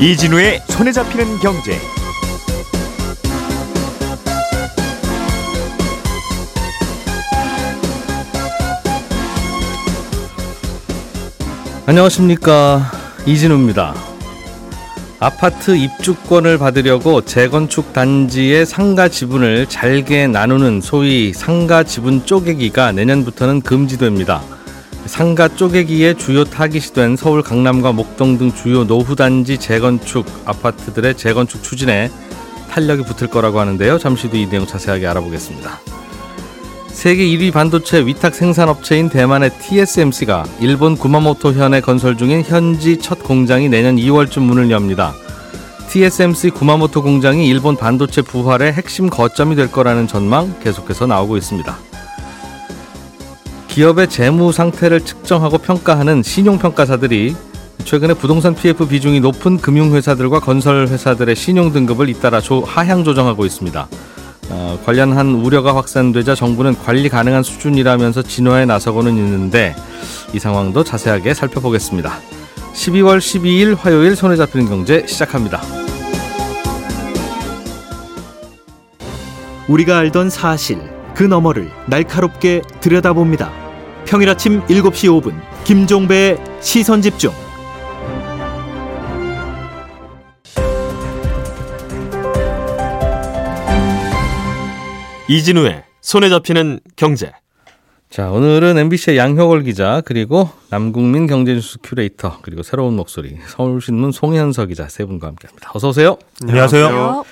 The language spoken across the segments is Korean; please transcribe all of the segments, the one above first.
이진우의 손에 잡히는 경제. 안녕하십니까 이진우입니다. 아파트 입주권을 받으려고 재건축 단지의 상가 지분을 잘게 나누는 소위 상가 지분 쪼개기가 내년부터는 금지됩니다. 상가 쪼개기의 주요 타깃이 된 서울 강남과 목동 등 주요 노후단지 재건축 아파트들의 재건축 추진에 탄력이 붙을 거라고 하는데요. 잠시 뒤 이 내용 자세하게 알아보겠습니다. 세계 1위 반도체 위탁 생산업체인 대만의 TSMC가 일본 구마모토 현에 건설 중인 현지 첫 공장이 내년 2월쯤 문을 엽니다. TSMC 구마모토 공장이 일본 반도체 부활의 핵심 거점이 될 거라는 전망 계속해서 나오고 있습니다. 기업의 재무 상태를 측정하고 평가하는 신용평가사들이 최근에 부동산 PF 비중이 높은 금융회사들과 건설회사들의 신용 등급을 잇따라 조, 하향 조정하고 있습니다. 어, 관련한 우려가 확산되자 정부는 관리 가능한 수준이라면서 진화에 나서고는 있는데 이 상황도 자세하게 살펴보겠습니다. 12월 12일 화요일 손에 잡히는 경제 시작합니다. 우리가 알던 사실 그 너머를 날카롭게 들여다봅니다. 평일 아침 7시 5분 김종배의 시선 집중. 이진우의 손에 잡히는 경제. 자, 오늘은 MBC의 양효걸 기자, 그리고 남국민 경제뉴스 큐레이터, 그리고 새로운 목소리, 서울신문 송현석 기자 세 분과 함께 합니다. 어서오세요. 안녕하세요.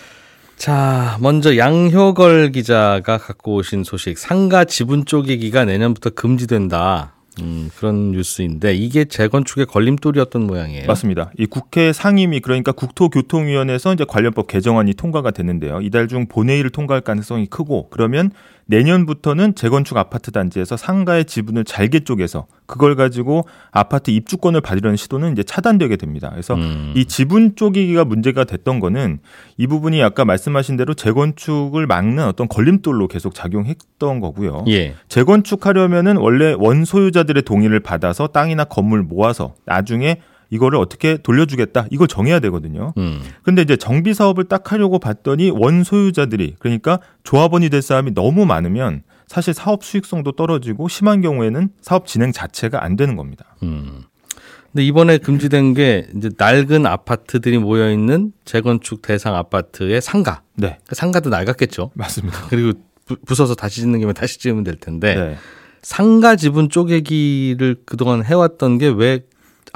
자, 먼저 양효걸 기자가 갖고 오신 소식, 상가 지분 쪼개기가 내년부터 금지된다. 음, 그런 뉴스인데 이게 재건축의 걸림돌이었던 모양이에요. 맞습니다. 이 국회 상임위 그러니까 국토교통위원회에서 이제 관련법 개정안이 통과가 됐는데요. 이달 중 본회의를 통과할 가능성이 크고 그러면 내년부터는 재건축 아파트 단지에서 상가의 지분을 잘게 쪼개서 그걸 가지고 아파트 입주권을 받으려는 시도는 이제 차단되게 됩니다. 그래서 음. 이 지분 쪼개기가 문제가 됐던 거는 이 부분이 아까 말씀하신 대로 재건축을 막는 어떤 걸림돌로 계속 작용했던 거고요. 예. 재건축하려면은 원래 원소유자들의 동의를 받아서 땅이나 건물 모아서 나중에 이거를 어떻게 돌려주겠다 이걸 정해야 되거든요. 음. 근데 이제 정비 사업을 딱 하려고 봤더니 원 소유자들이 그러니까 조합원이 될 사람이 너무 많으면 사실 사업 수익성도 떨어지고 심한 경우에는 사업 진행 자체가 안 되는 겁니다. 음. 근데 이번에 금지된 게 이제 낡은 아파트들이 모여 있는 재건축 대상 아파트의 상가. 네. 그 상가도 낡았겠죠. 맞습니다. 그리고 부 서서 다시 짓는 김에 다시 지으면 될 텐데 네. 상가 지분 쪼개기를 그동안 해왔던 게 왜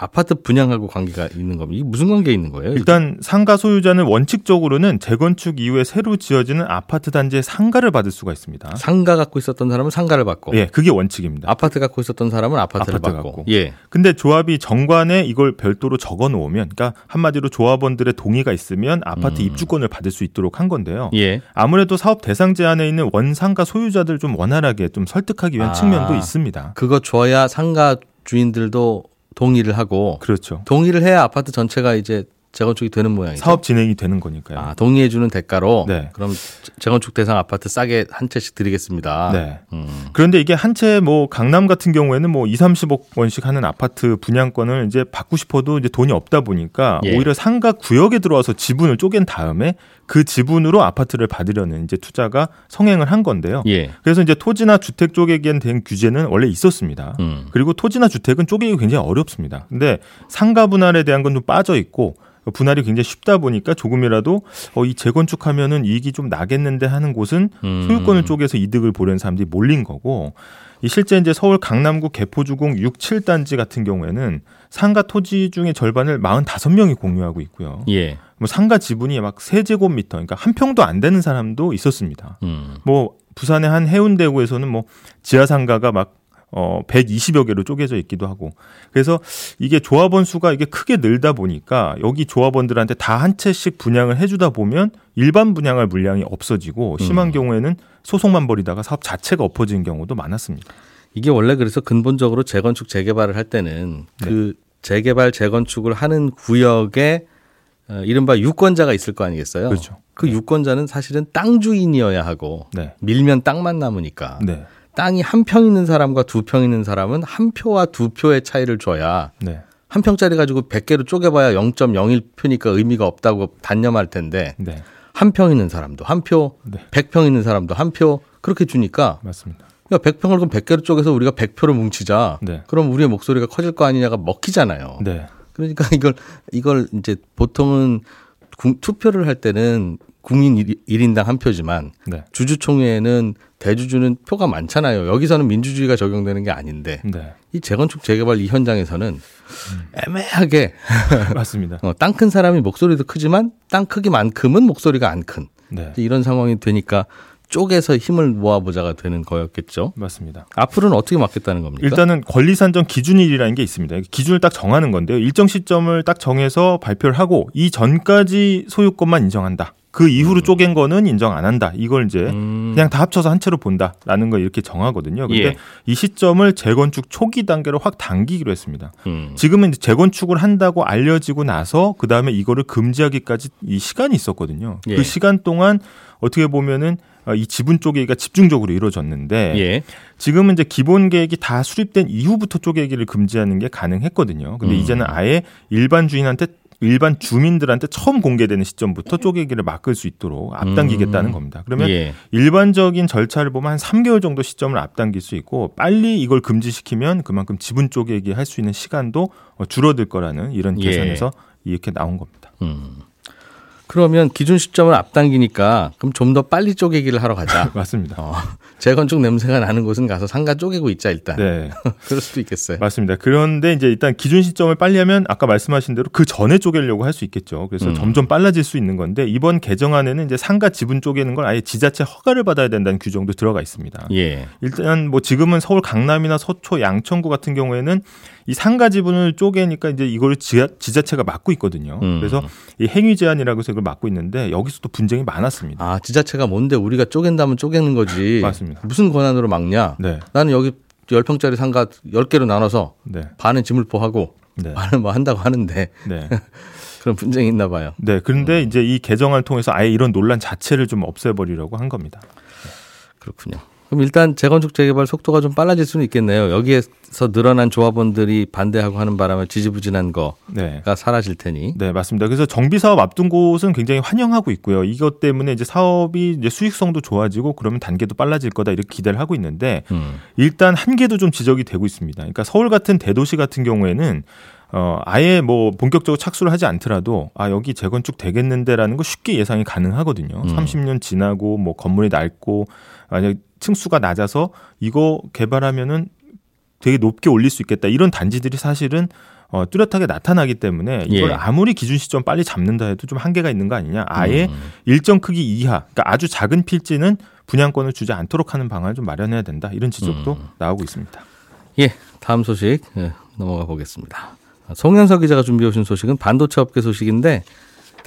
아파트 분양하고 관계가 있는 겁니다. 이게 무슨 관계 있는 거예요? 일단 상가 소유자는 원칙적으로는 재건축 이후에 새로 지어지는 아파트 단지의 상가를 받을 수가 있습니다. 상가 갖고 있었던 사람은 상가를 받고, 예, 그게 원칙입니다. 아파트 갖고 있었던 사람은 아파트를 아파트 받고, 갖고. 예. 근데 조합이 정관에 이걸 별도로 적어 놓으면, 그러니까 한마디로 조합원들의 동의가 있으면 아파트 음. 입주권을 받을 수 있도록 한 건데요. 예. 아무래도 사업 대상 제한에 있는 원상가 소유자들 좀 원활하게 좀 설득하기 위한 아, 측면도 있습니다. 그거 줘야 상가 주인들도 동의를 하고 그렇죠. 동의를 해야 아파트 전체가 이제 재건축이 되는 모양이죠. 사업 진행이 되는 거니까요. 아, 동의해 주는 대가로 네. 그럼 재건축 대상 아파트 싸게 한 채씩 드리겠습니다. 네. 음. 그런데 이게 한 채 뭐 강남 같은 경우에는 뭐 2, 30억 원씩 하는 아파트 분양권을 이제 받고 싶어도 이제 돈이 없다 보니까 예. 오히려 상가 구역에 들어와서 지분을 쪼갠 다음에 그 지분으로 아파트를 받으려는 이제 투자가 성행을 한 건데요. 예. 그래서 이제 토지나 주택 쪼개기엔 된 규제는 원래 있었습니다. 음. 그리고 토지나 주택은 쪼개기 굉장히 어렵습니다. 근데 상가 분할에 대한 건 좀 빠져 있고 분할이 굉장히 쉽다 보니까 조금이라도 어, 이 재건축하면은 이익이 좀 나겠는데 하는 곳은 음. 소유권을 쪼개서 이득을 보려는 사람들이 몰린 거고 이 실제 이제 서울 강남구 개포주공 6, 7단지 같은 경우에는 상가 토지 중에 절반을 45명이 공유하고 있고요. 예. 뭐 상가 지분이 막 세제곱미터, 그러니까 한 평도 안 되는 사람도 있었습니다. 음. 뭐 부산의 한 해운대구에서는 뭐 지하 상가가 막 어, 120여 개로 쪼개져 있기도 하고. 그래서 이게 조합원 수가 이게 크게 늘다 보니까 여기 조합원들한테 다 한 채씩 분양을 해주다 보면 일반 분양할 물량이 없어지고 심한 음. 경우에는 소송만 벌이다가 사업 자체가 엎어지는 경우도 많았습니다. 이게 원래 그래서 근본적으로 재건축 재개발을 할 때는 네. 그 재개발 재건축을 하는 구역에 어, 이른바 유권자가 있을 거 아니겠어요? 그렇죠. 그 유권자는 사실은 땅 주인이어야 하고 네. 밀면 땅만 남으니까. 네. 땅이 한 평 있는 사람과 두 평 있는 사람은 한 표와 두 표의 차이를 줘야 네. 한 평짜리 가지고 100개로 쪼개봐야 0.01표니까 의미가 없다고 단념할 텐데 네. 한평 있는 사람도 한 표, 네. 100평 있는 사람도 한 표 그렇게 주니까 맞습니다. 그러니까 100평을 그럼 100개로 쪼개서 우리가 100표로 뭉치자. 네. 그럼 우리의 목소리가 커질 거 아니냐가 먹히잖아요. 네. 그러니까 이걸 이걸 이제 보통은 구- 투표를 할 때는 국민 일 1인당 한 표지만 네. 주주총회에는 대주주는 표가 많잖아요. 여기서는 민주주의가 적용되는 게 아닌데 네. 이 재건축 재개발 이 현장에서는 애매하게 맞습니다. 어, 땅 큰 사람이 목소리도 크지만 땅 크기만큼은 목소리가 안 큰 네. 이런 상황이 되니까 쪼개서 힘을 모아보자가 되는 거였겠죠. 맞습니다. 앞으로는 어떻게 막겠다는 겁니까? 일단은 권리 산정 기준일이라는 게 있습니다. 기준을 딱 정하는 건데요. 일정 시점을 딱 정해서 발표를 하고 이 전까지 소유권만 인정한다. 그 이후로 쪼갠 거는 인정 안 한다. 이걸 이제 음, 그냥 다 합쳐서 한 채로 본다라는 걸 이렇게 정하거든요. 근데 예. 이 시점을 재건축 초기 단계로 확 당기기로 했습니다. 음. 지금은 이제 재건축을 한다고 알려지고 나서 그 다음에 이거를 금지하기까지 이 시간이 있었거든요. 예. 그 시간 동안 어떻게 보면은 어, 이 지분 쪼개기가 집중적으로 이루어졌는데 예. 지금은 이제 기본 계획이 다 수립된 이후부터 쪼개기를 금지하는 게 가능했거든요. 근데 음. 이제는 아예 일반 주인한테 일반 주민들한테 처음 공개되는 시점부터 쪼개기를 막을 수 있도록 앞당기겠다는 음. 겁니다. 그러면 예. 일반적인 절차를 보면 한 3개월 정도 시점을 앞당길 수 있고 빨리 이걸 금지시키면 그만큼 지분 쪼개기 할 수 있는 시간도 어, 줄어들 거라는 이런 예. 계산에서 이렇게 나온 겁니다. 음. 그러면 기준 시점을 앞당기니까 그럼 좀 더 빨리 쪼개기를 하러 가자. 맞습니다. 어, 재건축 냄새가 나는 곳은 가서 상가 쪼개고 있자 일단. 네, 그럴 수도 있겠어요. 맞습니다. 그런데 이제 일단 기준 시점을 빨리 하면 아까 말씀하신 대로 그 전에 쪼개려고 할 수 있겠죠. 그래서 음. 점점 빨라질 수 있는 건데 이번 개정안에는 이제 상가 지분 쪼개는 걸 아예 지자체 허가를 받아야 된다는 규정도 들어가 있습니다. 예. 일단 뭐 지금은 서울 강남이나 서초, 양천구 같은 경우에는 이 상가 지분을 쪼개니까 이제 이걸 지자체가 막고 있거든요. 음. 그래서 이 행위 제한이라고 해서 이걸 막고 있는데 여기서도 분쟁이 많았습니다. 아 지자체가 뭔데 우리가 쪼갠다면 쪼개는 거지. 맞습니다. 무슨 권한으로 막냐? 네, 나는 여기 10평짜리 상가 10개로 나눠서 네, 반은 지물포하고 네, 반은 뭐 한다고 하는데 네. 그런 분쟁이 있나 봐요. 네. 음. 그런데 이제 이 개정안을 통해서 아예 이런 논란 자체를 좀 없애버리려고 한 겁니다. 그렇군요. 그럼 일단 재건축 재개발 속도가 좀 빨라질 수는 있겠네요. 여기에서 늘어난 조합원들이 반대하고 하는 바람에 지지부진한 거가 네. 사라질 테니. 네, 맞습니다. 그래서 정비 사업 앞둔 곳은 굉장히 환영하고 있고요. 이것 때문에 이제 사업이 이제 수익성도 좋아지고 그러면 단계도 빨라질 거다 이렇게 기대를 하고 있는데 음. 일단 한계도 좀 지적이 되고 있습니다. 그러니까 서울 같은 대도시 같은 경우에는 어 아예 뭐 본격적으로 착수를 하지 않더라도 아 여기 재건축 되겠는데라는 거 쉽게 예상이 가능하거든요. 음. 30년 지나고 뭐 건물이 낡고 만약 층수가 낮아서 이거 개발하면은 되게 높게 올릴 수 있겠다 이런 단지들이 사실은 어, 뚜렷하게 나타나기 때문에 이걸 예. 아무리 기준 시점 빨리 잡는다 해도 좀 한계가 있는 거 아니냐. 아예 음. 일정 크기 이하, 그러니까 아주 작은 필지는 분양권을 주지 않도록 하는 방안을 좀 마련해야 된다. 이런 지적도 음. 나오고 있습니다. 예, 다음 소식 예, 넘어가 보겠습니다. 송현석 기자가 준비해 오신 소식은 반도체 업계 소식인데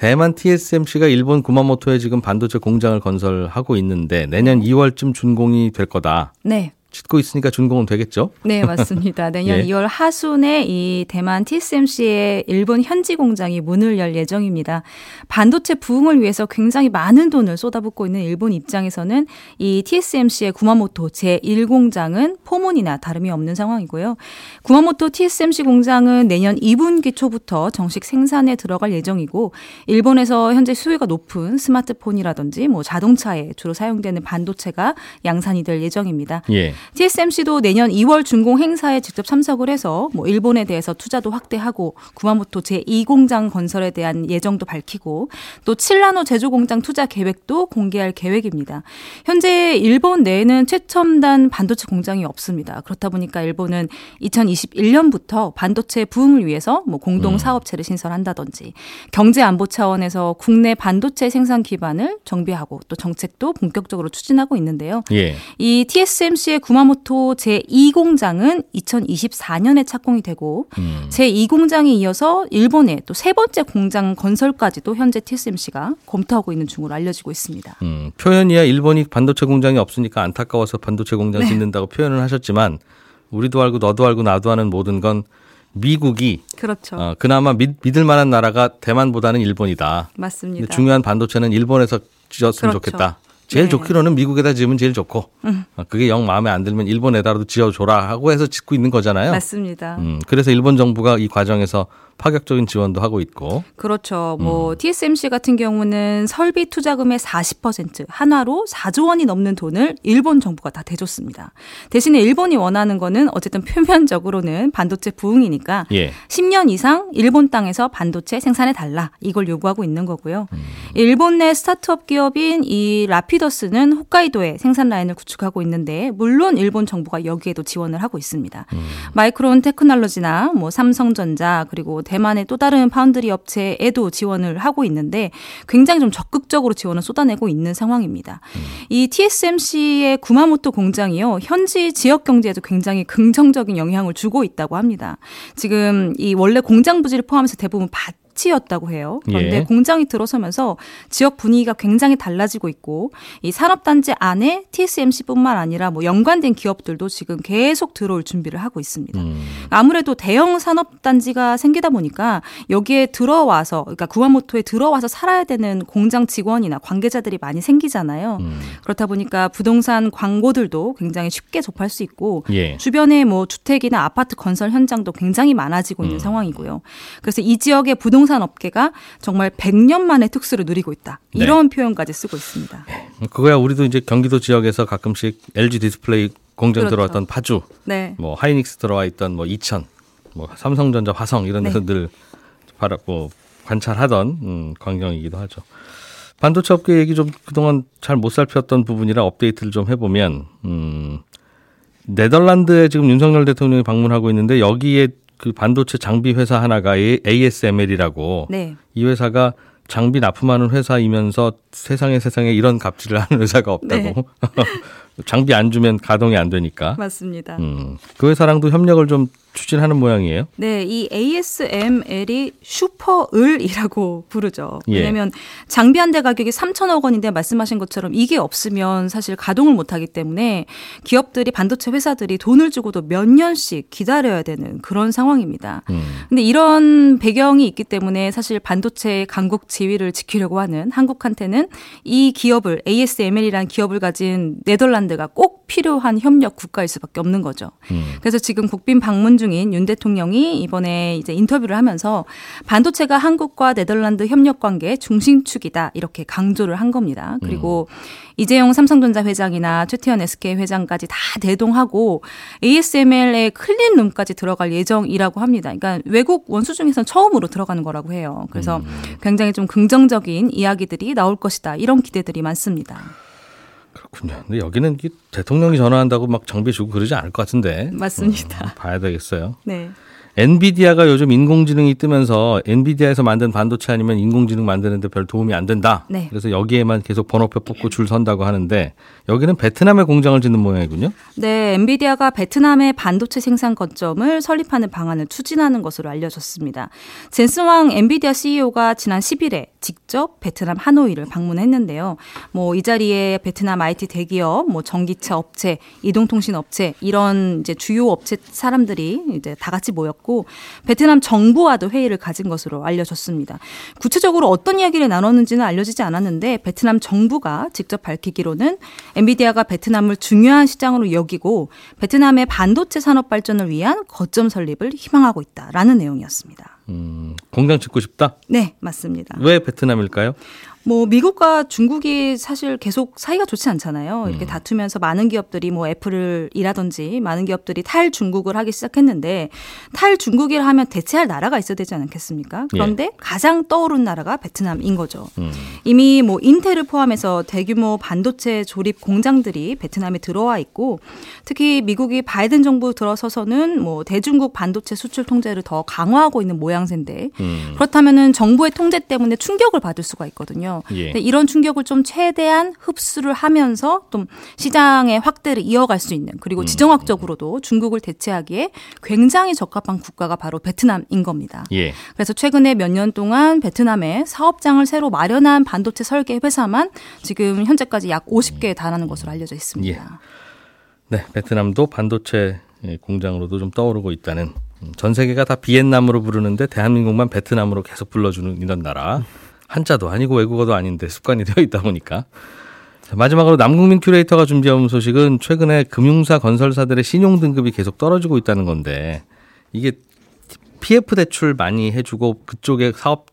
대만 TSMC가 일본 구마모토에 지금 반도체 공장을 건설하고 있는데 내년 2월쯤 준공이 될 거다. 네. 짓고 있으니까 준공은 되겠죠? 네, 맞습니다. 내년 예. 2월 하순에 이 대만 TSMC의 일본 현지 공장이 문을 열 예정입니다. 반도체 부흥을 위해서 굉장히 많은 돈을 쏟아붓고 있는 일본 입장에서는 이 TSMC의 구마모토 제1공장은 포문이나 다름이 없는 상황이고요. 구마모토 TSMC 공장은 내년 2분기 초부터 정식 생산에 들어갈 예정이고 일본에서 현재 수요가 높은 스마트폰이라든지 뭐 자동차에 주로 사용되는 반도체가 양산이 될 예정입니다. 예. TSMC도 내년 2월 준공 행사에 직접 참석을 해서 뭐 일본에 대해서 투자도 확대하고 구마모토 제2공장 건설에 대한 예정도 밝히고 또 칠라노 제조 공장 투자 계획도 공개할 계획입니다. 현재 일본 내에는 최첨단 반도체 공장이 없습니다. 그렇다 보니까 일본은 2021년부터 반도체 부흥을 위해서 뭐 공동 사업체를 신설한다든지 경제 안보 차원에서 국내 반도체 생산 기반을 정비하고 또 정책도 본격적으로 추진하고 있는데요. 예. 이 TSMC의 구 마모토 제2공장은 2024년에 착공이 되고 음. 제2공장에 이어서 일본의 또 세 번째 공장 건설까지도 현재 TSMC가 검토하고 있는 중으로 알려지고 있습니다. 음, 표현이야 일본이 반도체 공장이 없으니까 안타까워서 반도체 공장 짓는다고 표현을 하셨지만 우리도 알고 너도 알고 나도 아는 모든 건 미국이 그렇죠. 어, 그나마 믿, 믿을 만한 나라가 대만보다는 일본이다. 맞습니다. 중요한 반도체는 일본에서 지었으면 그렇죠. 좋겠다. 제일 네. 좋기로는 미국에다 지으면 제일 좋고 음. 어, 그게 영 마음에 안 들면 일본에다라도 지어줘라 하고 해서 짓고 있는 거잖아요. 맞습니다. 음, 그래서 일본 정부가 이 과정에서 파격적인 지원도 하고 있고 그렇죠. 뭐 TSMC 같은 경우는 설비 투자금의 40% 한화로 4조 원이 넘는 돈을 일본 정부가 다 대줬습니다. 대신에 일본이 원하는 거는 어쨌든 표면적으로는 반도체 부흥이니까 예. 10년 이상 일본 땅에서 반도체 생산해 달라 이걸 요구하고 있는 거고요. 일본 내 스타트업 기업인 이 라피더스는 홋카이도에 생산 라인을 구축하고 있는데 물론 일본 정부가 여기에도 지원을 하고 있습니다. 마이크론 테크놀로지나 뭐 삼성전자 그리고 대만의 또 다른 파운드리 업체에도 지원을 하고 있는데 굉장히 좀 적극적으로 지원을 쏟아내고 있는 상황입니다. 이 TSMC의 구마모토 공장이요 현지 지역 경제에도 굉장히 긍정적인 영향을 주고 있다고 합니다. 지금 이 원래 공장 부지를 포함해서 대부분 밭 이었다고 해요. 그런데 예. 공장이 들어서면서 지역 분위기가 굉장히 달라지고 있고 이 산업단지 안에 TSMC뿐만 아니라 뭐 연관된 기업들도 지금 계속 들어올 준비를 하고 있습니다. 음. 아무래도 대형 산업단지가 생기다 보니까 여기에 들어와서 그러니까 구마모토에 들어와서 살아야 되는 공장 직원이나 관계자들이 많이 생기잖아요. 음. 그렇다 보니까 부동산 광고들도 굉장히 쉽게 접할 수 있고 예. 주변에 뭐 주택이나 아파트 건설 현장도 굉장히 많아지고 음. 있는 상황이고요. 그래서 이 지역의 부동산 업계가 정말 100년 만에 특수를 누리고 있다. 네. 이런 표현까지 쓰고 있습니다. 그거야 우리도 이제 경기도 지역에서 가끔씩 LG 디스플레이 공장 그렇죠. 들어왔던 파주, 네. 뭐 하이닉스 들어와 있던 뭐 이천, 뭐 삼성전자, 화성 이런 데서 네. 늘 바라 뭐 관찰하던 음, 광경이기도 하죠. 반도체 업계 얘기 좀 그동안 잘 못 살폈던 부분이라 업데이트를 좀 해보면 음, 네덜란드에 지금 윤석열 대통령이 방문하고 있는데 여기에 그 반도체 장비 회사 하나가 ASML이라고 네. 이 회사가 장비 납품하는 회사이면서 세상에 세상에 이런 갑질을 하는 회사가 없다고. 장비 안 주면 가동이 안 되니까. 맞습니다. 음, 그 회사랑도 협력을 좀 추진하는 모양이에요. 네, 이 ASML이 슈퍼을이라고 부르죠. 예. 왜냐하면 장비 한 대 가격이 3천억 원인데 말씀하신 것처럼 이게 없으면 사실 가동을 못하기 때문에 기업들이 반도체 회사들이 돈을 주고도 몇 년씩 기다려야 되는 그런 상황입니다. 음, 근데 이런 배경이 있기 때문에 사실 반도체 강국 지위를 지키려고 하는 한국한테는 이 기업을 ASML이라는 기업을 가진 네덜란드가 꼭 필요한 협력 국가일 수밖에 없는 거죠. 음. 그래서 지금 국빈 방문 중인 윤 대통령이 이번에 이제 인터뷰를 하면서 반도체가 한국과 네덜란드 협력 관계의 중심축이다 이렇게 강조를 한 겁니다. 그리고 이재용 삼성전자 회장이나 최태현 SK 회장까지 다 대동하고 ASML의 클린 룸까지 들어갈 예정이라고 합니다. 그러니까 외국 원수 중에서는 처음으로 들어가는 거라고 해요. 그래서 굉장히 좀 긍정적인 이야기들이 나올 것이다. 이런 기대들이 많습니다. 그렇군요. 근데 여기는 이 대통령이 전화한다고 막 장비 주고 그러지 않을 것 같은데. 맞습니다. 음, 봐야 되겠어요. 네. 엔비디아가 요즘 인공지능이 뜨면서 엔비디아에서 만든 반도체 아니면 인공지능 만드는데 별 도움이 안 된다. 네. 그래서 여기에만 계속 번호표 뽑고 줄 선다고 하는데 여기는 베트남에 공장을 짓는 모양이군요. 네, 엔비디아가 베트남의 반도체 생산 거점을 설립하는 방안을 추진하는 것으로 알려졌습니다. 젠스왕 엔비디아 CEO가 지난 10일에 직접 베트남 하노이를 방문했는데요. 뭐 이 자리에 베트남 IT 대기업, 뭐 전기차 업체, 이동통신 업체 이런 이제 주요 업체 사람들이 이제 다 같이 모였고 베트남 정부와도 회의를 가진 것으로 알려졌습니다. 구체적으로 어떤 이야기를 나눴는지는 알려지지 않았는데 베트남 정부가 직접 밝히기로는 엔비디아가 베트남을 중요한 시장으로 여기고 베트남의 반도체 산업 발전을 위한 거점 설립을 희망하고 있다라는 내용이었습니다. 음, 공장 짓고 싶다? 네, 맞습니다. 왜 베트남일까요? 뭐 미국과 중국이 사실 계속 사이가 좋지 않잖아요. 이렇게 다투면서 많은 기업들이 뭐 애플이라든지 많은 기업들이 탈 중국을 하기 시작했는데 탈 중국이라 하면 대체할 나라가 있어야 되지 않겠습니까? 그런데 가장 떠오른 나라가 베트남인 거죠. 음. 이미 뭐 인텔을 포함해서 대규모 반도체 조립 공장들이 베트남에 들어와 있고 특히 미국이 바이든 정부 들어서서는 뭐 대중국 반도체 수출 통제를 더 강화하고 있는 모양새인데 음. 그렇다면은 정부의 통제 때문에 충격을 받을 수가 있거든요. 예. 근데 이런 충격을 좀 최대한 흡수를 하면서 좀 시장의 확대를 이어갈 수 있는 그리고 지정학적으로도 중국을 대체하기에 굉장히 적합한 국가가 바로 베트남인 겁니다. 예. 그래서 최근에 몇 년 동안 베트남에 사업장을 새로 마련한 반도체 설계 회사만 지금 현재까지 약 50개에 달하는 것으로 알려져 있습니다. 네, 베트남도 반도체 공장으로도 좀 떠오르고 있다는 음, 전 세계가 다 비엔남으로 부르는데 대한민국만 베트남으로 계속 불러주는 이런 나라. 한자도 아니고 외국어도 아닌데 습관이 되어 있다 보니까. 자, 마지막으로 남국민 큐레이터가 준비해온 소식은 최근에 금융사 건설사들의 신용 등급이 계속 떨어지고 있다는 건데 이게 PF 대출 많이 해주고 그쪽에 사업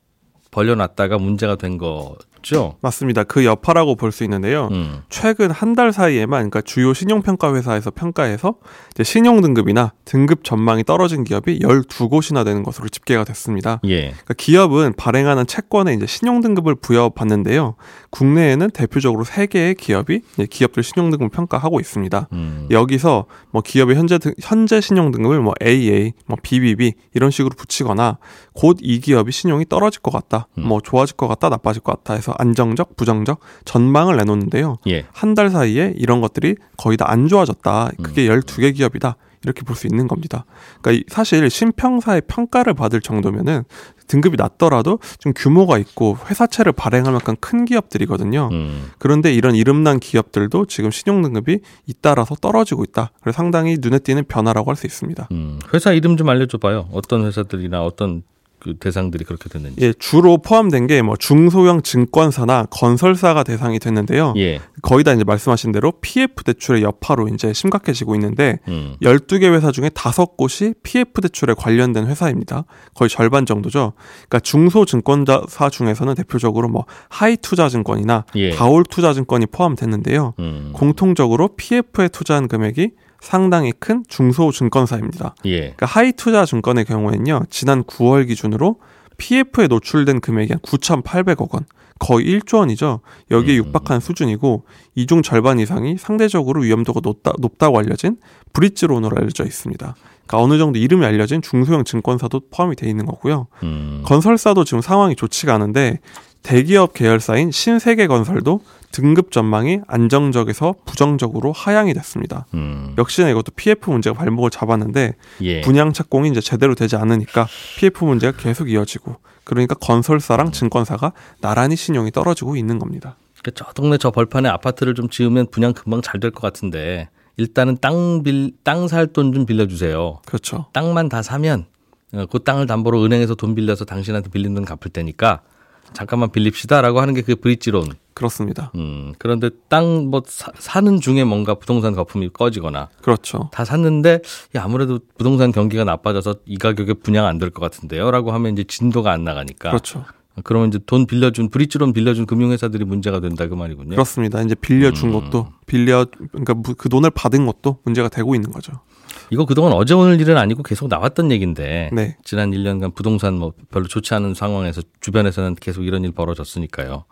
벌려놨다가 문제가 된 거 죠. 맞습니다. 그 여파라고 볼 수 있는데요. 음. 최근 한 달 사이에만 그러니까 주요 신용평가 회사에서 평가해서 신용 등급이나 등급 전망이 떨어진 기업이 12곳이나 되는 것으로 집계가 됐습니다. 예. 그러니까 기업은 발행하는 채권에 이제 신용 등급을 부여받는데요. 국내에는 대표적으로 세 개의 기업이 이제 기업들 신용 등급을 평가하고 있습니다. 음. 여기서 뭐 기업의 현재 등- 현재 신용 등급을 뭐 AA, 뭐 BBB 이런 식으로 붙이거나 곧 이 기업이 신용이 떨어질 것 같다, 음. 뭐 좋아질 것 같다, 나빠질 것 같다 해서 안정적, 부정적 전망을 내놓는데요. 예. 한달 사이에 이런 것들이 거의 다 안 좋아졌다. 그게 음. 12개 기업이다. 이렇게 볼 수 있는 겁니다. 그러니까 이- 사실 신평사의 평가를 받을 정도면은 등급이 낮더라도 좀 규모가 있고 회사채를 발행할 만큼 큰 기업들이거든요. 음. 그런데 이런 이름난 기업들도 지금 신용 등급이 잇따라서 떨어지고 있다. 그래서 상당히 눈에 띄는 변화라고 할 수 있습니다. 음. 회사 이름 좀 알려줘봐요. 어떤 회사들이나 어떤 그 대상들이 그렇게 됐는지. 예, 주로 포함된 게 뭐 중소형 증권사나 건설사가 대상이 됐는데요. 예. 거의 다 이제 말씀하신 대로 PF 대출의 여파로 이제 심각해지고 있는데 음. 12개 회사 중에 5곳이 PF 대출에 관련된 회사입니다. 거의 절반 정도죠. 그러니까 중소 증권사 중에서는 대표적으로 뭐 하이투자증권이나 예. 다올투자증권이 포함됐는데요. 음. 공통적으로 PF에 투자한 금액이 상당히 큰 중소 증권사입니다. 예. 그러니까 하이 투자 증권의 경우에는요. 지난 9월 기준으로 PF에 노출된 금액이 한 9,800억 원. 거의 1조 원이죠. 여기에 음. 육박한 수준이고 이 중 절반 이상이 상대적으로 위험도가 높다, 높다고 알려진 브릿지론으로 알려져 있습니다. 그러니까 어느 정도 이름이 알려진 중소형 증권사도 포함이 돼 있는 거고요. 음. 건설사도 지금 상황이 좋지가 않은데 대기업 계열사인 신세계건설도 등급 전망이 안정적에서 부정적으로 하향이 됐습니다. 음. 역시나 이것도 PF 문제가 발목을 잡았는데 예. 분양 착공이 이제 제대로 되지 않으니까 PF 문제가 계속 이어지고 그러니까 건설사랑 증권사가 나란히 신용이 떨어지고 있는 겁니다. 그저 동네 저 벌판에 아파트를 좀 지으면 분양 금방 잘 될 것 같은데 일단은 땅 빌 땅 살 돈 좀 빌려주세요. 그렇죠. 땅만 다 사면 어, 그 땅을 담보로 은행에서 돈 빌려서 당신한테 빌린 돈 갚을 테니까 잠깐만 빌립시다라고 하는 게 그 브릿지론. 그렇습니다. 음, 그런데 땅 뭐 사는 중에 뭔가 부동산 거품이 꺼지거나 그렇죠. 다 샀는데 야, 아무래도 부동산 경기가 나빠져서 이 가격에 분양 안 될 것 같은데요라고 하면 이제 진도가 안 나가니까 그렇죠. 그러면 이제 돈 빌려준 브릿지론 빌려준 금융회사들이 문제가 된다 그 말이군요. 그렇습니다. 이제 빌려준 음. 것도 빌려 그러니까 무- 그 돈을 받은 것도 문제가 되고 있는 거죠. 이거 그동안 어제 오늘 일은 아니고 계속 나왔던 얘기인데 네. 지난 1년간 부동산 뭐 별로 좋지 않은 상황에서 주변에서는 계속 이런 일 벌어졌으니까요.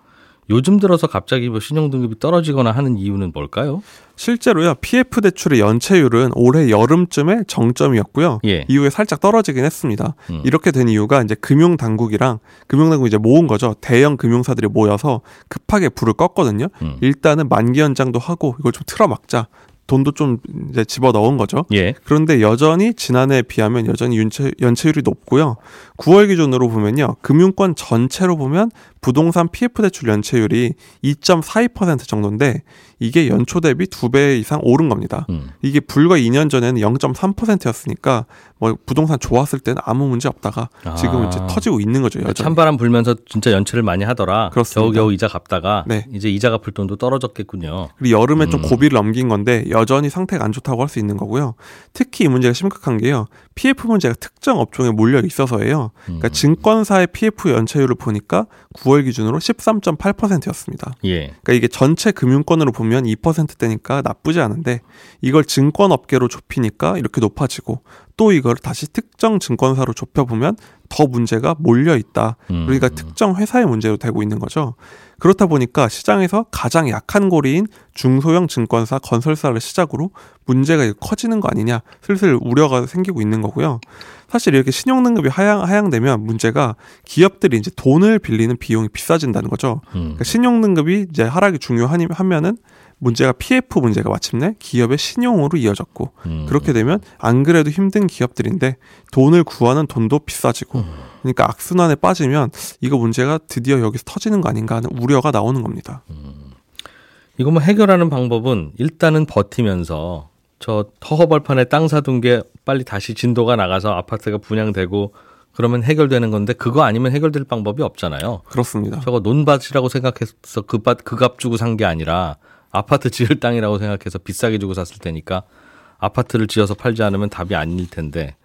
요즘 들어서 갑자기 뭐 신용 등급이 떨어지거나 하는 이유는 뭘까요? 실제로요. PF 대출의 연체율은 올해 여름쯤에 정점이었고요. 예. 이후에 살짝 떨어지긴 했습니다. 음. 이렇게 된 이유가 이제 금융 당국이랑 금융 당국이 이제 모은 거죠. 대형 금융사들이 모여서 급하게 불을 껐거든요. 음. 일단은 만기 연장도 하고 이걸 좀 틀어막자. 돈도 좀 이제 집어 넣은 거죠. 예. 그런데 여전히 지난해에 비하면 여전히 연체, 연체율이 높고요. 9월 기준으로 보면요. 금융권 전체로 보면 부동산 PF 대출 연체율이 2.42% 정도인데 이게 연초 대비 두배 이상 오른 겁니다. 음. 이게 불과 2년 전에는 0.3%였으니까 뭐 부동산 좋았을 때는 아무 문제 없다가 지금 은 이제 아. 터지고 있는 거죠. 여전히. 찬바람 불면서 진짜 연체를 많이 하더라. 그렇습니다. 겨우겨우 이자 갚다가 네. 이제 이자 갚을 돈도 떨어졌겠군요. 그리고 여름에 좀 음. 고비를 넘긴 건데 여전히 상태가 안 좋다고 할 수 있는 거고요. 특히 이 문제가 심각한 게요. PF 문제가 특정 업종에 몰려 있어서예요. 그러니까 음. 증권사의 PF 연체율을 보니까 9월 기준으로 13.8%였습니다. 예. 그러니까 이게 전체 금융권으로 보면 2%대니까 나쁘지 않은데 이걸 증권 업계로 좁히니까 이렇게 높아지고 또 이걸 다시 특정 증권사로 좁혀 보면 더 문제가 몰려 있다. 음. 그러니까 특정 회사의 문제로 되고 있는 거죠. 그렇다 보니까 시장에서 가장 약한 고리인 중소형 증권사, 건설사를 시작으로 문제가 커지는 거 아니냐 슬슬 우려가 생기고 있는 거고요. 사실 이렇게 신용등급이 하향, 하향되면 문제가 기업들이 이제 돈을 빌리는 비용이 비싸진다는 거죠. 음. 그러니까 신용등급이 이제 하락이 중요하면은 문제가 PF 문제가 마침내 기업의 신용으로 이어졌고 음. 그렇게 되면 안 그래도 힘든 기업들인데 돈을 구하는 돈도 비싸지고 그러니까 악순환에 빠지면 이거 문제가 드디어 여기서 터지는 거 아닌가 하는 우려가 나오는 겁니다. 이거 뭐 해결하는 방법은 일단은 버티면서 저 터허벌판에 땅 사둔 게 빨리 다시 진도가 나가서 아파트가 분양되고 그러면 해결되는 건데 그거 아니면 해결될 방법이 없잖아요. 그렇습니다. 저거 논밭이라고 생각해서 그밭 그 값 주고 산 게 아니라 아파트 지을 땅이라고 생각해서 비싸게 주고 샀을 테니까 아파트를 지어서 팔지 않으면 답이 아닐 텐데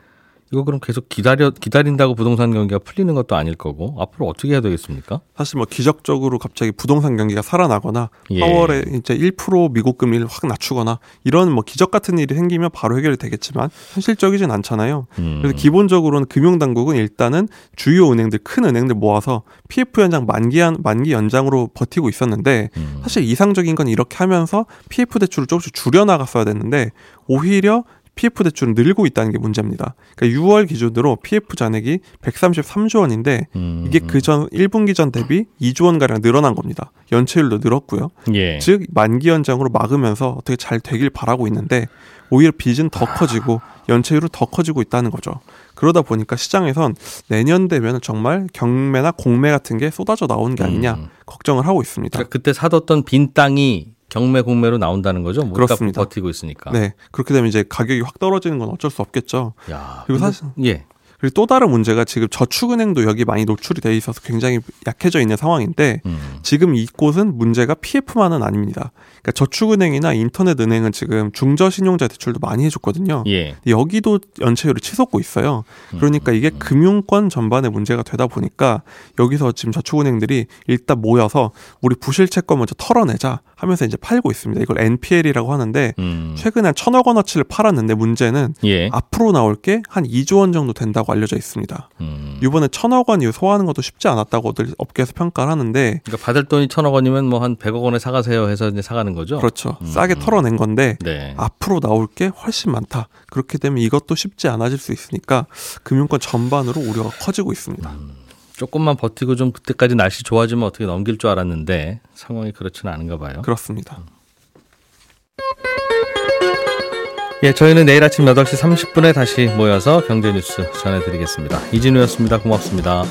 이거 그럼 계속 기다려 기다린다고 부동산 경기가 풀리는 것도 아닐 거고 앞으로 어떻게 해야 되겠습니까? 사실 뭐 기적적으로 갑자기 부동산 경기가 살아나거나 예. 4월에 이제 1% 미국 금리를 확 낮추거나 이런 뭐 기적 같은 일이 생기면 바로 해결이 되겠지만 현실적이진 않잖아요. 음. 그래서 기본적으로는 금융 당국은 일단은 주요 은행들 큰 은행들 모아서 PF 연장 만기 한 만기 연장으로 버티고 있었는데 음. 사실 이상적인 건 이렇게 하면서 PF 대출을 조금씩 줄여 나갔어야 됐는데 오히려 PF 대출은 늘고 있다는 게 문제입니다. 그러니까 6월 기준으로 PF 잔액이 133조 원인데 음. 이게 그 전 1분기 전 대비 2조 원 가량 늘어난 겁니다. 연체율도 늘었고요. 예. 즉 만기 연장으로 막으면서 어떻게 잘 되길 바라고 있는데 오히려 빚은 더 커지고 연체율은 더 커지고 있다는 거죠. 그러다 보니까 시장에선 내년 되면 정말 경매나 공매 같은 게 쏟아져 나오는 게 아니냐 음. 걱정을 하고 있습니다. 그러니까 그때 사뒀던 빈 땅이 경매 공매로 나온다는 거죠. 못 그렇습니다. 버티고 있으니까. 네 그렇게 되면 이제 가격이 확 떨어지는 건 어쩔 수 없겠죠. 야. 그리고 사실- 예. 그리고 또 다른 문제가 지금 저축은행도 여기 많이 노출이 돼 있어서 굉장히 약해져 있는 상황인데 음. 지금 이곳은 문제가 PF만은 아닙니다. 그러니까 저축은행이나 인터넷은행은 지금 중저신용자 대출도 많이 해줬거든요. 예. 여기도 연체율을 치솟고 있어요. 그러니까 이게 금융권 전반의 문제가 되다 보니까 여기서 지금 저축은행들이 일단 모여서 우리 부실채 거 먼저 털어내자 하면서 이제 팔고 있습니다. 이걸 NPL이라고 하는데 음. 최근에 한 천억 원어치를 팔았는데 문제는 예. 앞으로 나올 게 한 2조 원 정도 된다고 알려져 있습니다. 음. 이번에 천억 원 이후 소화하는 것도 쉽지 않았다고들 업계에서 평가를 하는데 그러니까 받을 돈이 천억 원이면 뭐 한 100억 원에 사가세요 해서 이제 사가는 거죠. 그렇죠. 음. 싸게 털어낸 건데 네. 앞으로 나올 게 훨씬 많다. 그렇게 되면 이것도 쉽지 않아질 수 있으니까 금융권 전반으로 우려가 커지고 있습니다. 조금만 버티고 좀 그때까지 날씨 좋아지면 어떻게 넘길 줄 알았는데 상황이 그렇지는 않은가 봐요. 그렇습니다. 예, 저희는 내일 아침 8시 30분에 다시 모여서 경제 뉴스 전해드리겠습니다. 이진우였습니다. 고맙습니다.